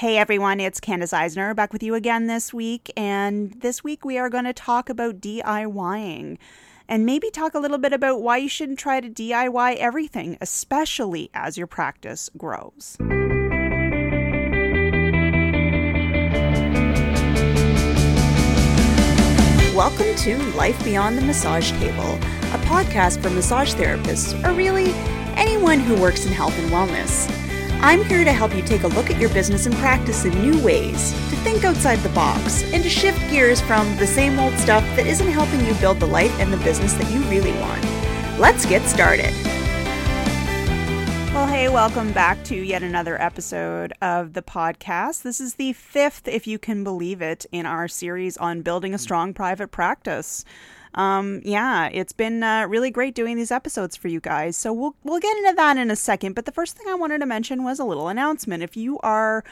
Hey everyone, it's Candace Eisner back with you again this week. And this week we are going to talk about DIYing and maybe talk a little bit about why you shouldn't try to DIY everything, especially as your practice grows. Welcome to Life Beyond the Massage Table, a podcast for massage therapists, or really anyone who works in health and wellness. I'm here to help you take a look at your business and practice in new ways, to think outside the box, and to shift gears from the same old stuff that isn't helping you build the life and the business that you really want. Let's get started. Well, hey, welcome back to yet another episode of the podcast. This is the fifth, if you can believe it, in our series on building a strong private practice um, yeah, it's been uh, really great doing these episodes for you guys. So we'll we'll get into that in a second. But the first thing I wanted to mention was a little announcement. If you are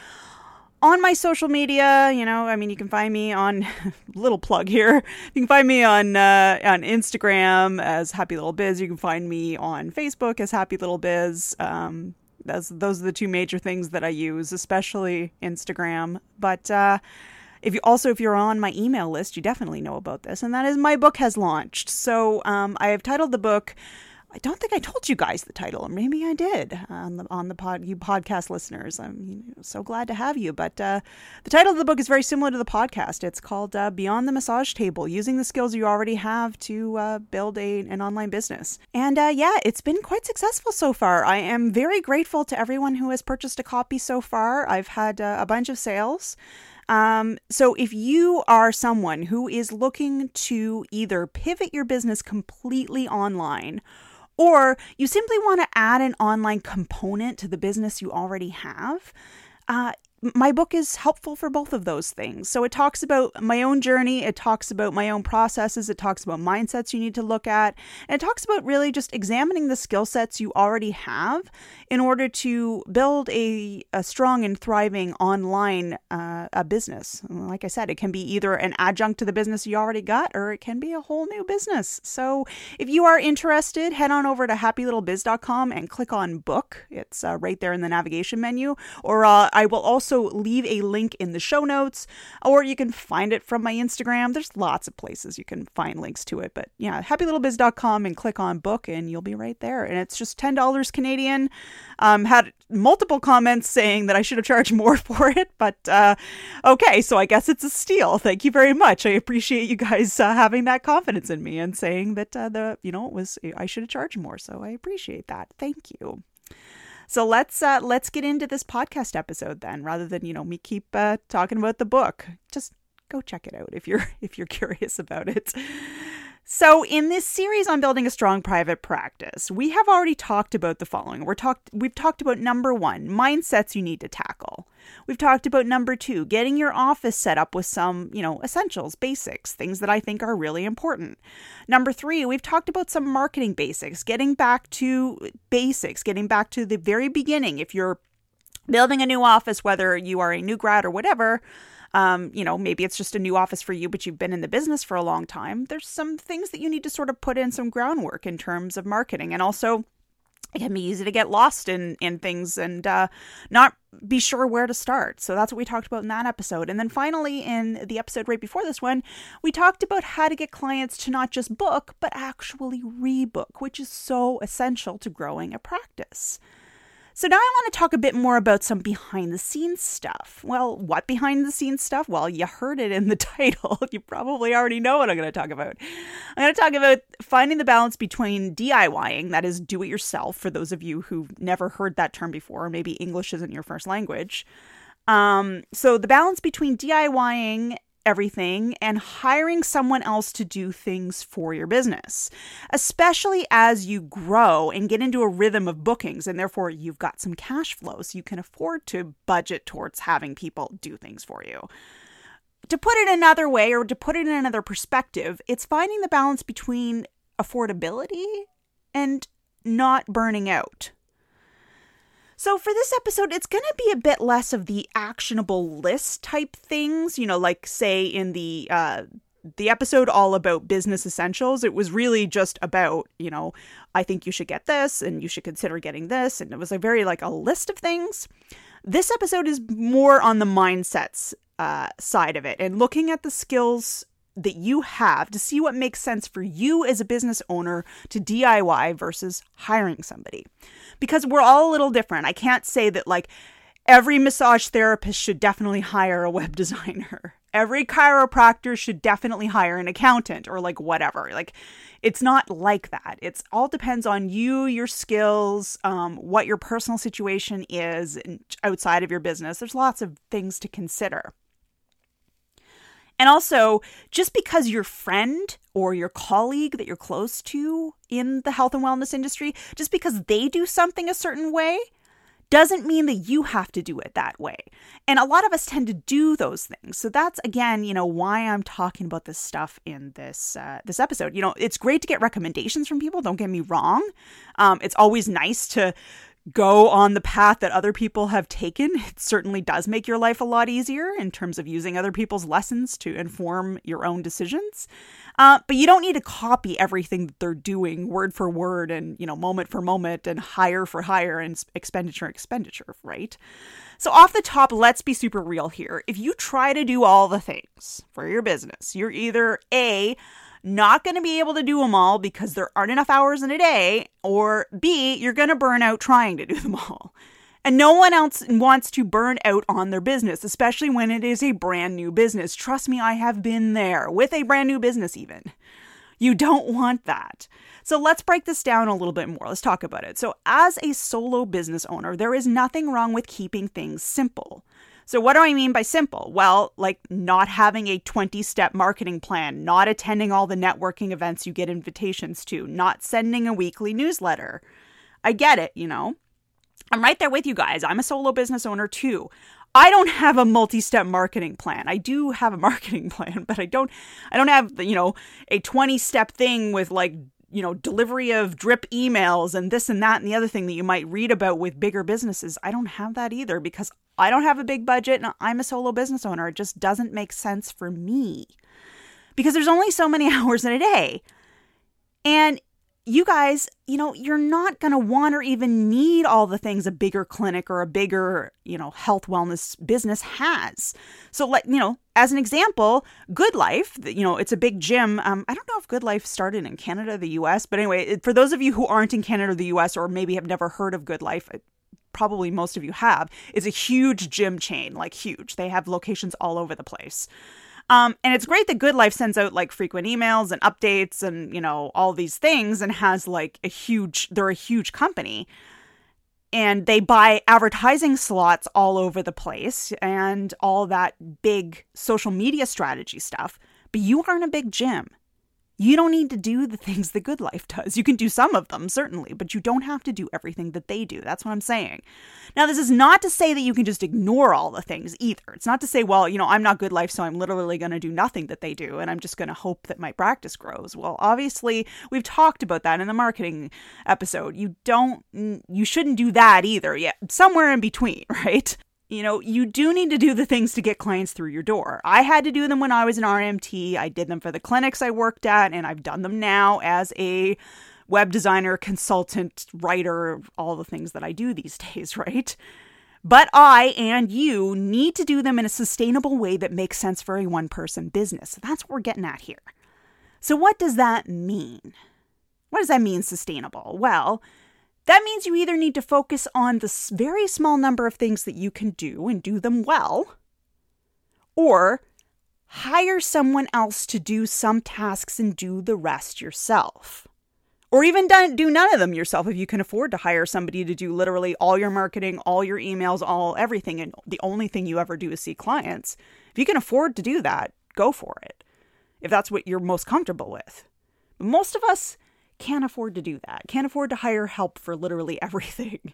on my social media, you know, I mean, you can find me on little plug here. You can find me on uh, on Instagram as Happy Little Biz. You can find me on Facebook as Happy Little Biz. Um, those those are the two major things that I use, especially Instagram. But uh, if you also if you're on my email list, you definitely know about this, and that is my book has launched. So um, I have titled the book. I don't think I told you guys the title, maybe I did on the on the pod you podcast listeners. I'm you know, so glad to have you. But uh, the title of the book is very similar to the podcast. It's called uh, Beyond the Massage Table: Using the Skills You Already Have to uh, Build a an Online Business. And uh, yeah, it's been quite successful so far. I am very grateful to everyone who has purchased a copy so far. I've had uh, a bunch of sales. Um, so, if you are someone who is looking to either pivot your business completely online, or you simply want to add an online component to the business you already have, uh, my book is helpful for both of those things. So it talks about my own journey, it talks about my own processes, it talks about mindsets you need to look at, and it talks about really just examining the skill sets you already have in order to build a, a strong and thriving online uh, a business. Like I said, it can be either an adjunct to the business you already got or it can be a whole new business. So if you are interested, head on over to happylittlebiz.com and click on book. It's uh, right there in the navigation menu. Or uh, I will also also leave a link in the show notes, or you can find it from my Instagram. There's lots of places you can find links to it. But yeah, happylittlebiz.com and click on book, and you'll be right there. And it's just $10 Canadian. Um, had multiple comments saying that I should have charged more for it, but uh, okay, so I guess it's a steal. Thank you very much. I appreciate you guys uh, having that confidence in me and saying that uh, the you know it was I should have charged more. So I appreciate that. Thank you. So let's uh, let's get into this podcast episode then, rather than you know me keep uh, talking about the book. Just go check it out if you're if you're curious about it. So, in this series on building a strong private practice, we have already talked about the following. We're talked we've talked about number 1, mindsets you need to tackle. We've talked about number 2, getting your office set up with some, you know, essentials, basics, things that I think are really important. Number 3, we've talked about some marketing basics, getting back to basics, getting back to the very beginning if you're building a new office whether you are a new grad or whatever um, you know, maybe it's just a new office for you, but you've been in the business for a long time. There's some things that you need to sort of put in some groundwork in terms of marketing. And also, it can be easy to get lost in in things and uh, not be sure where to start. So that's what we talked about in that episode. And then finally, in the episode right before this one, we talked about how to get clients to not just book, but actually rebook, which is so essential to growing a practice. So now I want to talk a bit more about some behind the scenes stuff. Well, what behind the scenes stuff? Well, you heard it in the title. you probably already know what I'm going to talk about. I'm going to talk about finding the balance between DIYing, that is do it yourself for those of you who've never heard that term before, or maybe English isn't your first language. Um, so the balance between DIYing everything and hiring someone else to do things for your business, especially as you grow and get into a rhythm of bookings and therefore you've got some cash flow so you can afford to budget towards having people do things for you. To put it another way or to put it in another perspective, it's finding the balance between affordability and not burning out. So, for this episode, it's going to be a bit less of the actionable list type things, you know, like say in the uh, the episode all about business essentials, it was really just about, you know, I think you should get this and you should consider getting this. And it was a very like a list of things. This episode is more on the mindsets uh, side of it and looking at the skills that you have to see what makes sense for you as a business owner to DIY versus hiring somebody. Because we're all a little different. I can't say that, like, every massage therapist should definitely hire a web designer. Every chiropractor should definitely hire an accountant or like whatever. Like, it's not like that. It's all depends on you, your skills, um, what your personal situation is outside of your business. There's lots of things to consider. And also, just because your friend or your colleague that you're close to in the health and wellness industry, just because they do something a certain way, doesn't mean that you have to do it that way. And a lot of us tend to do those things. So that's again, you know, why I'm talking about this stuff in this uh, this episode. You know, it's great to get recommendations from people. Don't get me wrong. Um, it's always nice to go on the path that other people have taken. It certainly does make your life a lot easier in terms of using other people's lessons to inform your own decisions. Uh, but you don't need to copy everything that they're doing word for word and, you know, moment for moment and hire for hire and expenditure expenditure, right? So, off the top, let's be super real here. If you try to do all the things for your business, you're either A, not going to be able to do them all because there aren't enough hours in a day, or B, you're going to burn out trying to do them all. And no one else wants to burn out on their business, especially when it is a brand new business. Trust me, I have been there with a brand new business, even. You don't want that. So let's break this down a little bit more. Let's talk about it. So, as a solo business owner, there is nothing wrong with keeping things simple. So, what do I mean by simple? Well, like not having a 20 step marketing plan, not attending all the networking events you get invitations to, not sending a weekly newsletter. I get it, you know. I'm right there with you guys. I'm a solo business owner too. I don't have a multi-step marketing plan. I do have a marketing plan, but I don't I don't have, you know, a 20-step thing with like you know, delivery of drip emails and this and that and the other thing that you might read about with bigger businesses. I don't have that either because I don't have a big budget and I'm a solo business owner. It just doesn't make sense for me because there's only so many hours in a day. And you guys, you know, you're not going to want or even need all the things a bigger clinic or a bigger, you know, health wellness business has. So, like, you know, as an example, Good Life, you know, it's a big gym. Um, I don't know if Good Life started in Canada, the US, but anyway, for those of you who aren't in Canada or the US or maybe have never heard of Good Life, probably most of you have, is a huge gym chain, like huge. They have locations all over the place. Um, and it's great that Good Life sends out like frequent emails and updates and, you know, all these things and has like a huge, they're a huge company. And they buy advertising slots all over the place and all that big social media strategy stuff. But you aren't a big gym. You don't need to do the things the good life does. You can do some of them, certainly, but you don't have to do everything that they do. That's what I'm saying. Now, this is not to say that you can just ignore all the things either. It's not to say, well, you know, I'm not good life, so I'm literally going to do nothing that they do, and I'm just going to hope that my practice grows. Well, obviously, we've talked about that in the marketing episode. You don't, you shouldn't do that either. Yeah, somewhere in between, right? You know, you do need to do the things to get clients through your door. I had to do them when I was an RMT. I did them for the clinics I worked at, and I've done them now as a web designer, consultant, writer, all the things that I do these days, right? But I and you need to do them in a sustainable way that makes sense for a one person business. So That's what we're getting at here. So, what does that mean? What does that mean, sustainable? Well, that means you either need to focus on the very small number of things that you can do and do them well, or hire someone else to do some tasks and do the rest yourself. Or even do none of them yourself if you can afford to hire somebody to do literally all your marketing, all your emails, all everything, and the only thing you ever do is see clients. If you can afford to do that, go for it. If that's what you're most comfortable with. Most of us can't afford to do that. Can't afford to hire help for literally everything.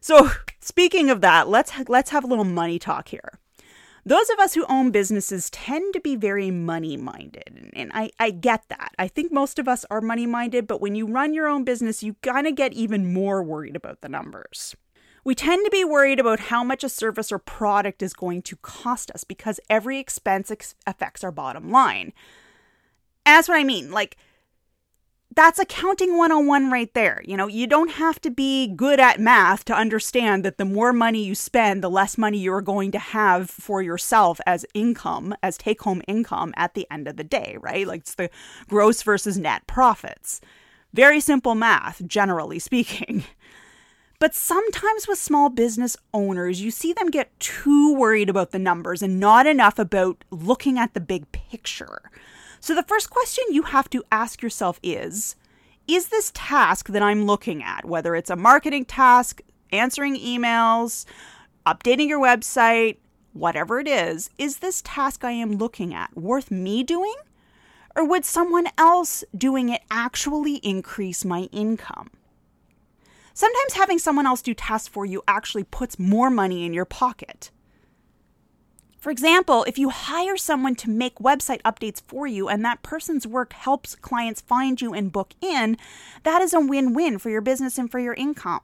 So, speaking of that, let's let's have a little money talk here. Those of us who own businesses tend to be very money minded, and I, I get that. I think most of us are money minded, but when you run your own business, you kind of get even more worried about the numbers. We tend to be worried about how much a service or product is going to cost us because every expense ex- affects our bottom line. And that's what I mean. Like, that's accounting 101 right there. You know, you don't have to be good at math to understand that the more money you spend, the less money you're going to have for yourself as income, as take home income at the end of the day, right? Like it's the gross versus net profits. Very simple math, generally speaking. But sometimes with small business owners, you see them get too worried about the numbers and not enough about looking at the big picture. So, the first question you have to ask yourself is Is this task that I'm looking at, whether it's a marketing task, answering emails, updating your website, whatever it is, is this task I am looking at worth me doing? Or would someone else doing it actually increase my income? Sometimes having someone else do tasks for you actually puts more money in your pocket. For example, if you hire someone to make website updates for you and that person's work helps clients find you and book in, that is a win win for your business and for your income,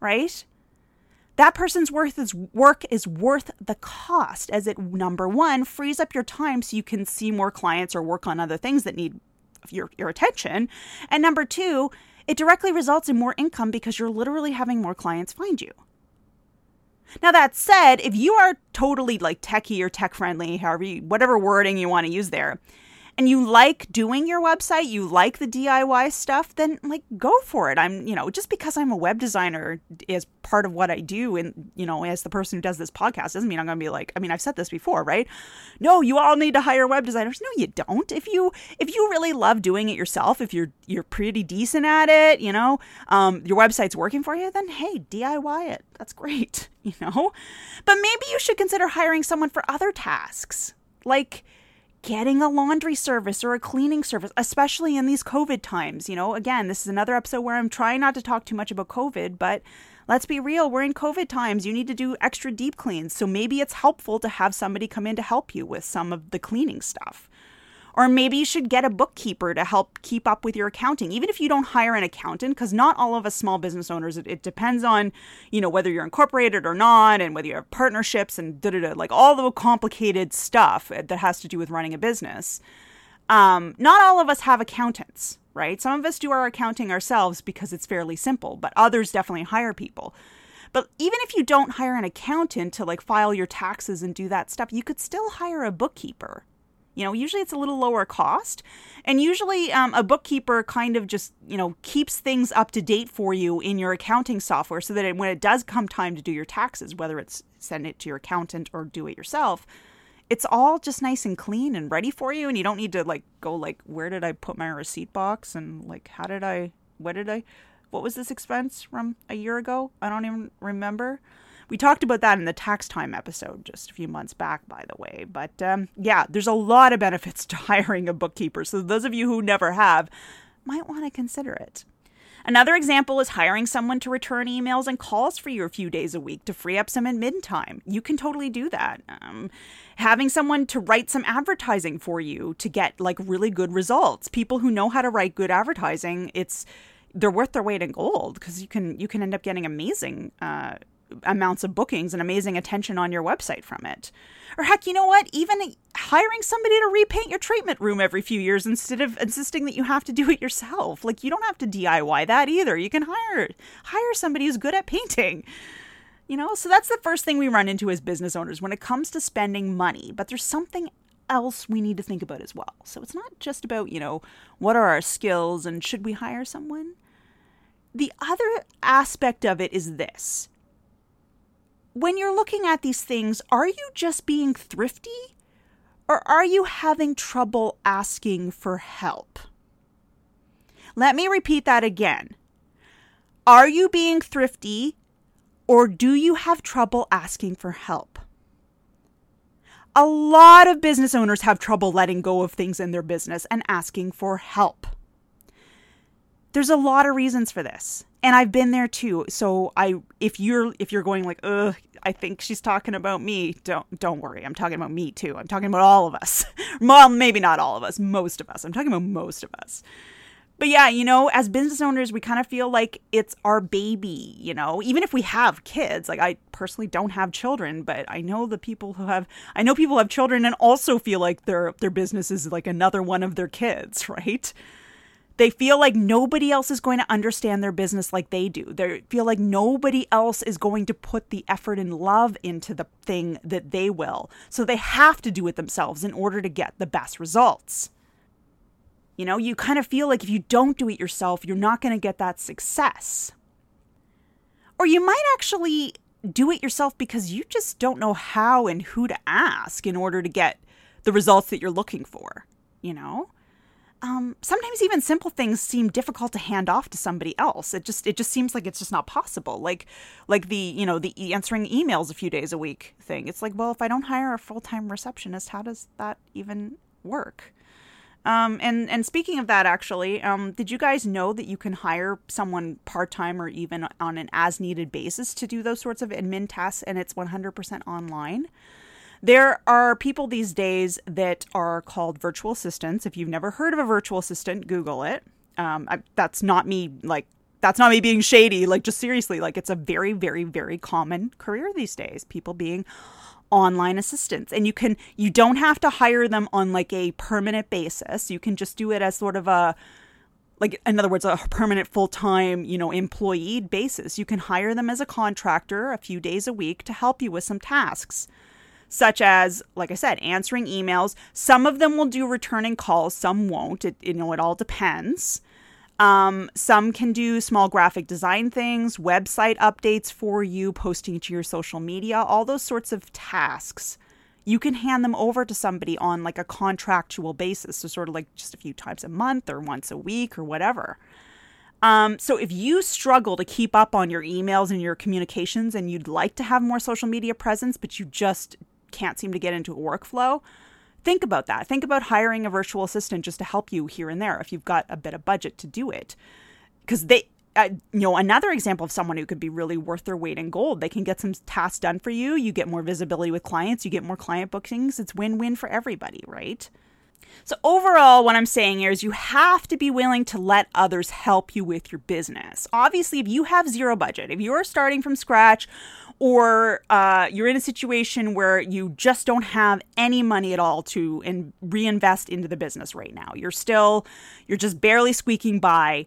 right? That person's worth is work is worth the cost as it number one frees up your time so you can see more clients or work on other things that need your, your attention. And number two, it directly results in more income because you're literally having more clients find you. Now that said, if you are totally like techie or tech friendly, however you, whatever wording you want to use there, and you like doing your website, you like the DIY stuff, then like go for it. I'm, you know, just because I'm a web designer as part of what I do and, you know, as the person who does this podcast doesn't mean I'm going to be like, I mean, I've said this before, right? No, you all need to hire web designers. No, you don't. If you if you really love doing it yourself, if you're you're pretty decent at it, you know, um, your website's working for you, then hey, DIY it. That's great, you know? But maybe you should consider hiring someone for other tasks. Like getting a laundry service or a cleaning service, especially in these COVID times. You know, again, this is another episode where I'm trying not to talk too much about COVID, but let's be real, we're in COVID times. You need to do extra deep cleans. So maybe it's helpful to have somebody come in to help you with some of the cleaning stuff. Or maybe you should get a bookkeeper to help keep up with your accounting, even if you don't hire an accountant, because not all of us small business owners, it, it, depends on, you know, whether you're incorporated or not, and whether you have partnerships and da da da, like all the complicated stuff that has to do with running a business. Um, not all of us have accountants, right? Some of us do our accounting ourselves because it's fairly simple, but others definitely hire people. But even if you don't hire an accountant to like file your taxes and do that stuff, you could still hire a bookkeeper you know, usually it's a little lower cost. And usually um, a bookkeeper kind of just, you know, keeps things up to date for you in your accounting software so that it, when it does come time to do your taxes, whether it's send it to your accountant or do it yourself, it's all just nice and clean and ready for you. And you don't need to like go like, where did I put my receipt box? And like, how did I, what did I, what was this expense from a year ago? I don't even remember. We talked about that in the tax time episode just a few months back, by the way. But um, yeah, there's a lot of benefits to hiring a bookkeeper. So those of you who never have might want to consider it. Another example is hiring someone to return emails and calls for you a few days a week to free up some admin time. You can totally do that. Um, having someone to write some advertising for you to get like really good results. People who know how to write good advertising, it's they're worth their weight in gold because you can you can end up getting amazing uh, amounts of bookings and amazing attention on your website from it. Or heck, you know what? Even hiring somebody to repaint your treatment room every few years instead of insisting that you have to do it yourself. Like you don't have to DIY that either. You can hire hire somebody who's good at painting. You know, so that's the first thing we run into as business owners when it comes to spending money. But there's something else we need to think about as well. So it's not just about, you know, what are our skills and should we hire someone? The other aspect of it is this when you're looking at these things, are you just being thrifty or are you having trouble asking for help? Let me repeat that again. Are you being thrifty or do you have trouble asking for help? A lot of business owners have trouble letting go of things in their business and asking for help. There's a lot of reasons for this and I've been there too. So I, if you're if you're going like, ugh, I think she's talking about me. Don't don't worry. I'm talking about me too. I'm talking about all of us. well, maybe not all of us. Most of us. I'm talking about most of us. But yeah, you know, as business owners, we kind of feel like it's our baby, you know, even if we have kids. Like I personally don't have children, but I know the people who have I know people have children and also feel like their their business is like another one of their kids, right? They feel like nobody else is going to understand their business like they do. They feel like nobody else is going to put the effort and love into the thing that they will. So they have to do it themselves in order to get the best results. You know, you kind of feel like if you don't do it yourself, you're not going to get that success. Or you might actually do it yourself because you just don't know how and who to ask in order to get the results that you're looking for, you know? Um, sometimes even simple things seem difficult to hand off to somebody else. It just it just seems like it's just not possible. Like like the you know the answering emails a few days a week thing. It's like well if I don't hire a full time receptionist, how does that even work? Um, and and speaking of that, actually, um, did you guys know that you can hire someone part time or even on an as needed basis to do those sorts of admin tasks, and it's one hundred percent online? There are people these days that are called virtual assistants. If you've never heard of a virtual assistant, Google it. Um, I, that's not me like that's not me being shady. Like just seriously, like it's a very, very, very common career these days. People being online assistants and you can you don't have to hire them on like a permanent basis you can just do it as sort of a like in other words a permanent full-time you know employee basis you can hire them as a contractor a few days a week to help you with some tasks such as, like I said, answering emails. Some of them will do returning calls, some won't. It, you know, it all depends. Um, some can do small graphic design things, website updates for you, posting to your social media, all those sorts of tasks. You can hand them over to somebody on like a contractual basis, so sort of like just a few times a month or once a week or whatever. Um, so if you struggle to keep up on your emails and your communications and you'd like to have more social media presence, but you just can't seem to get into a workflow, think about that. Think about hiring a virtual assistant just to help you here and there if you've got a bit of budget to do it. Because they, uh, you know, another example of someone who could be really worth their weight in gold. They can get some tasks done for you. You get more visibility with clients. You get more client bookings. It's win win for everybody, right? So, overall, what I'm saying here is you have to be willing to let others help you with your business. Obviously, if you have zero budget, if you're starting from scratch, or uh, you're in a situation where you just don't have any money at all to in- reinvest into the business right now, you're still, you're just barely squeaking by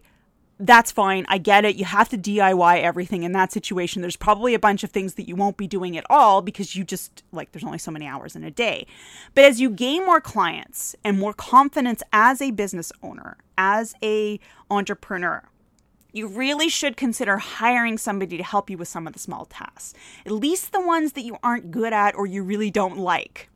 that's fine. I get it. You have to DIY everything in that situation. There's probably a bunch of things that you won't be doing at all because you just like there's only so many hours in a day. But as you gain more clients and more confidence as a business owner, as a entrepreneur, you really should consider hiring somebody to help you with some of the small tasks. At least the ones that you aren't good at or you really don't like.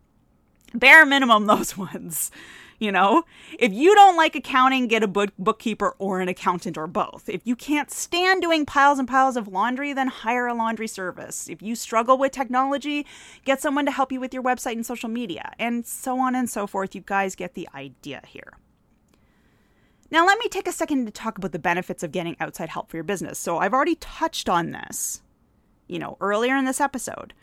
Bare minimum those ones. You know, if you don't like accounting, get a book- bookkeeper or an accountant or both. If you can't stand doing piles and piles of laundry, then hire a laundry service. If you struggle with technology, get someone to help you with your website and social media, and so on and so forth. You guys get the idea here. Now, let me take a second to talk about the benefits of getting outside help for your business. So, I've already touched on this, you know, earlier in this episode.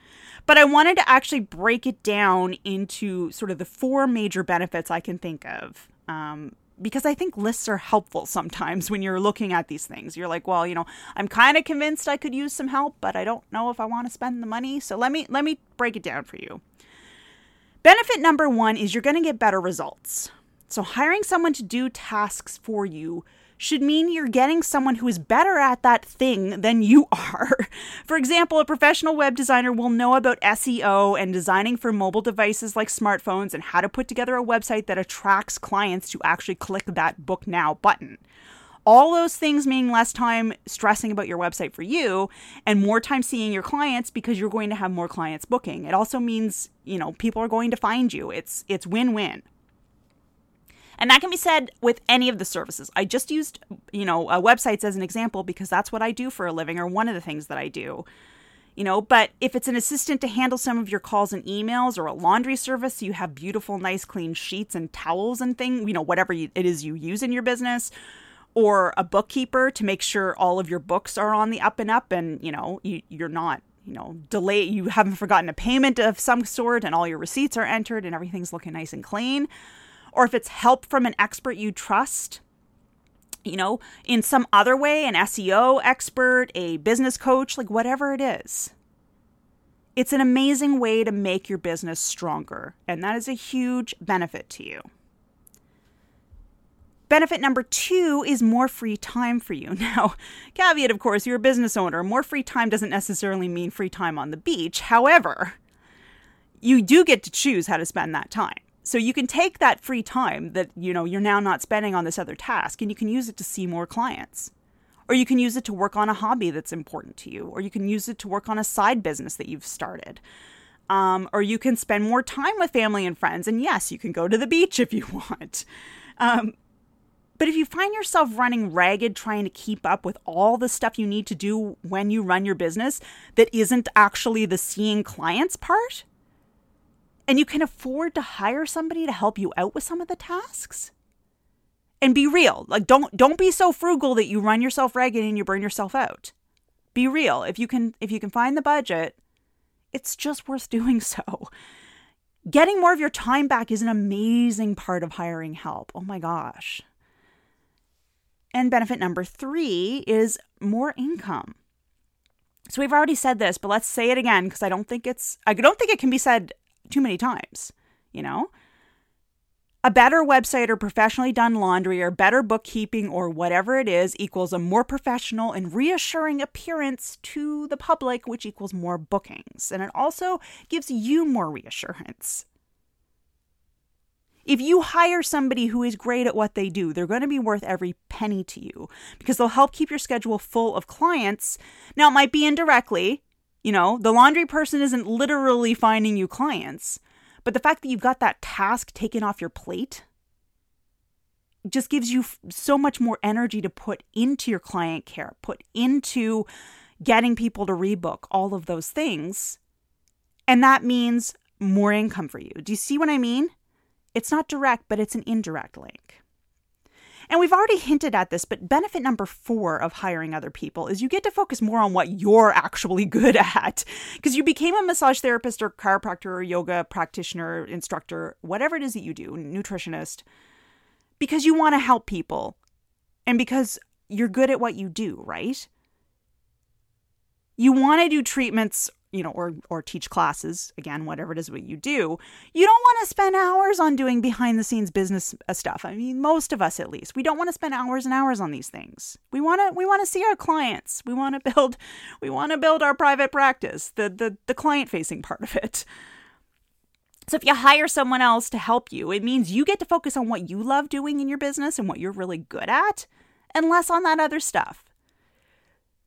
But I wanted to actually break it down into sort of the four major benefits I can think of. Um, because I think lists are helpful sometimes when you're looking at these things. You're like, well, you know, I'm kind of convinced I could use some help, but I don't know if I want to spend the money. So let me let me break it down for you. Benefit number 1 is you're going to get better results. So hiring someone to do tasks for you should mean you're getting someone who is better at that thing than you are. For example, a professional web designer will know about SEO and designing for mobile devices like smartphones and how to put together a website that attracts clients to actually click that book now button. All those things mean less time stressing about your website for you and more time seeing your clients because you're going to have more clients booking. It also means, you know, people are going to find you. It's it's win-win. And that can be said with any of the services. I just used, you know, uh, websites as an example because that's what I do for a living or one of the things that I do. You know, but if it's an assistant to handle some of your calls and emails or a laundry service, you have beautiful, nice, clean sheets and towels and things, you know, whatever you, it is you use in your business, or a bookkeeper to make sure all of your books are on the up and up and, you know, you, you're not you know, delay, you haven't forgotten a payment of some sort and all your receipts are entered and everything's looking nice and clean or if it's help from an expert you trust, you know, in some other way, an SEO expert, a business coach, like whatever it is. It's an amazing way to make your business stronger, and that is a huge benefit to you. Benefit number two is more free time for you. Now, caveat, of course, you're a business owner. More free time doesn't necessarily mean free time on the beach. However, you do get to choose how to spend that time. So you can take that free time that, you know, you're now not spending on this other task and you can use it to see more clients. Or you can use it to work on a hobby that's important to you, or you can use it to work on a side business that you've started. Um, or you can spend more time with family and friends. And yes, you can go to the beach if you want. Um, but if you find yourself running ragged trying to keep up with all the stuff you need to do when you run your business that isn't actually the seeing clients part, and you can afford to hire somebody to help you out with some of the tasks, and be real. Like don't don't be so frugal that you run yourself ragged and you burn yourself out. Be real. If you can if you can find the budget, it's just worth doing so. Getting more of your time back is an amazing part of hiring help. Oh my gosh. And benefit number three is more income. So we've already said this, but let's say it again because I don't think it's, I don't think it can be said too many times, you know? A better website or professionally done laundry or better bookkeeping or whatever it is equals a more professional and reassuring appearance to the public, which equals more bookings. And it also gives you more reassurance. If you hire somebody who is great at what they do, they're going to be worth every penny to you because they'll help keep your schedule full of clients. Now, it might be indirectly, you know, the laundry person isn't literally finding you clients, but the fact that you've got that task taken off your plate just gives you so much more energy to put into your client care, put into getting people to rebook, all of those things. And that means more income for you. Do you see what I mean? It's not direct, but it's an indirect link. And we've already hinted at this, but benefit number four of hiring other people is you get to focus more on what you're actually good at. Because you became a massage therapist or chiropractor or yoga practitioner, instructor, whatever it is that you do, nutritionist, because you want to help people and because you're good at what you do, right? You want to do treatments you know, or or teach classes, again, whatever it is what you do, you don't want to spend hours on doing behind the scenes business uh, stuff. I mean, most of us at least. We don't want to spend hours and hours on these things. We want to we want to see our clients. We want to build we want to build our private practice, the the the client facing part of it. So if you hire someone else to help you, it means you get to focus on what you love doing in your business and what you're really good at and less on that other stuff.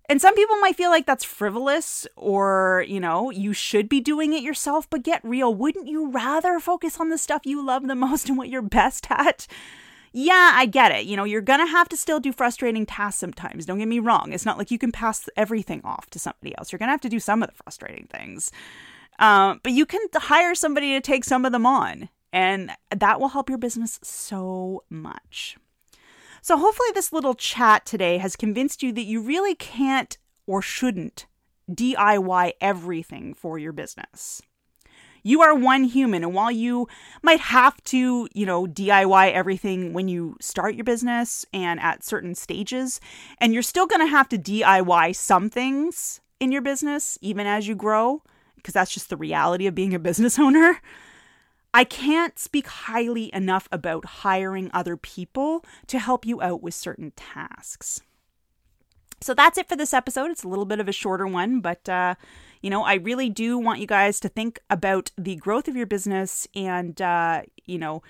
And some people might feel like that's frivolous or, you know, you should be doing it yourself, but get real. Wouldn't you rather focus on the stuff you love the most and what you're best at? Yeah, I get it. You know, you're going to have to still do frustrating tasks sometimes. Don't get me wrong. It's not like you can pass everything off to somebody else. You're going to have to do some of the frustrating things. Um, but you can hire somebody to take some of them on, and that will help your business so much. So, hopefully, this little chat today has convinced you that you really can't or shouldn't DIY everything for your business. You are one human, and while you might have to, you know, DIY everything when you start your business and at certain stages, and you're still going to have to DIY some things in your business even as you grow, because that's just the reality of being a business owner. I can't speak highly enough about hiring other people to help you out with certain tasks. So that's it for this episode. It's a little bit of a shorter one, but uh, you know, I really do want you guys to think about the growth of your business and uh, you know,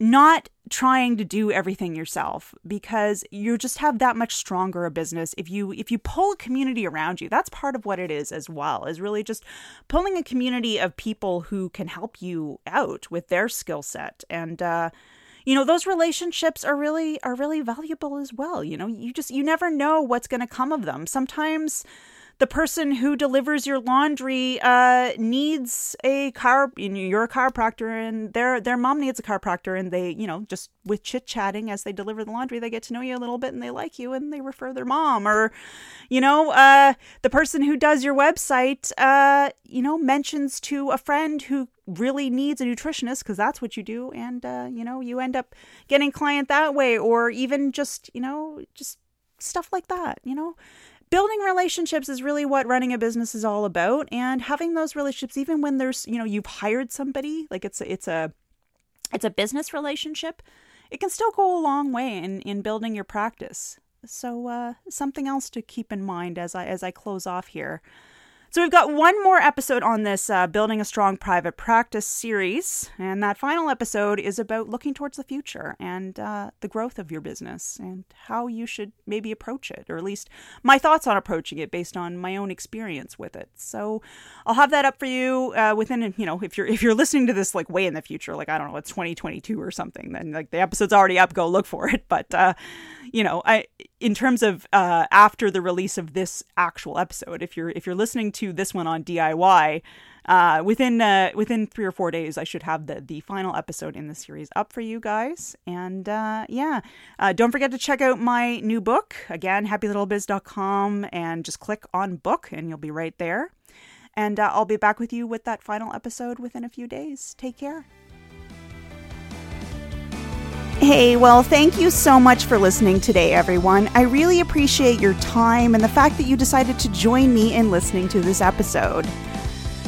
not trying to do everything yourself because you just have that much stronger a business. If you if you pull a community around you that's part of what it is as well is really just pulling a community of people who can help you out with their skill set. And uh you know those relationships are really are really valuable as well. You know you just you never know what's going to come of them. Sometimes the person who delivers your laundry uh, needs a car. You're a chiropractor, and their their mom needs a chiropractor, and they, you know, just with chit chatting as they deliver the laundry, they get to know you a little bit, and they like you, and they refer their mom, or, you know, uh, the person who does your website, uh, you know, mentions to a friend who really needs a nutritionist because that's what you do, and uh, you know, you end up getting client that way, or even just, you know, just stuff like that, you know building relationships is really what running a business is all about and having those relationships even when there's you know you've hired somebody like it's a, it's a it's a business relationship it can still go a long way in, in building your practice. So, uh, something else to keep in mind as I as I close off here. So, we've got one more episode on this uh, Building a Strong Private Practice series. And that final episode is about looking towards the future and uh, the growth of your business and how you should maybe approach it, or at least my thoughts on approaching it based on my own experience with it. So, I'll have that up for you uh, within, you know, if you're if you're listening to this like way in the future, like I don't know, it's 2022 or something, then like the episode's already up, go look for it. But, uh, you know, I in terms of uh, after the release of this actual episode, if you're if you're listening to this one on DIY, uh, within uh, within three or four days, I should have the the final episode in the series up for you guys. And uh, yeah, uh, don't forget to check out my new book again, happylittlebiz.com, and just click on book, and you'll be right there. And uh, I'll be back with you with that final episode within a few days. Take care. Hey, well, thank you so much for listening today, everyone. I really appreciate your time and the fact that you decided to join me in listening to this episode.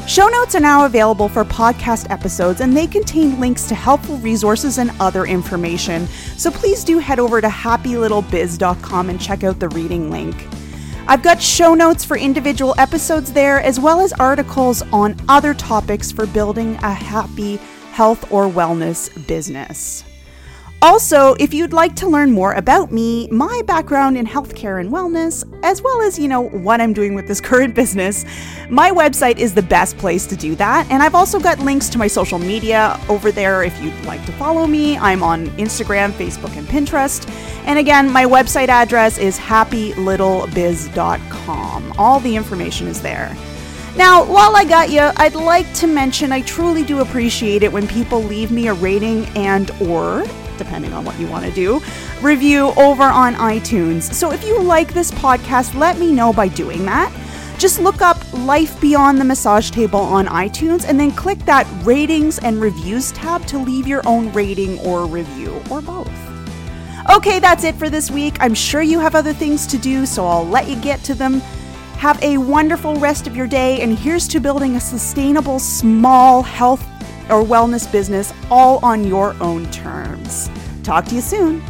Show notes are now available for podcast episodes, and they contain links to helpful resources and other information. So please do head over to happylittlebiz.com and check out the reading link. I've got show notes for individual episodes there, as well as articles on other topics for building a happy health or wellness business. Also, if you'd like to learn more about me, my background in healthcare and wellness, as well as, you know, what I'm doing with this current business, my website is the best place to do that. And I've also got links to my social media over there if you'd like to follow me. I'm on Instagram, Facebook, and Pinterest. And again, my website address is happylittlebiz.com. All the information is there. Now, while I got you, I'd like to mention I truly do appreciate it when people leave me a rating and or depending on what you want to do, review over on iTunes. So if you like this podcast, let me know by doing that. Just look up Life Beyond the Massage Table on iTunes and then click that ratings and reviews tab to leave your own rating or review, or both. Okay, that's it for this week. I'm sure you have other things to do, so I'll let you get to them. Have a wonderful rest of your day, and here's to building a sustainable, small health or wellness business all on your own terms. Talk to you soon.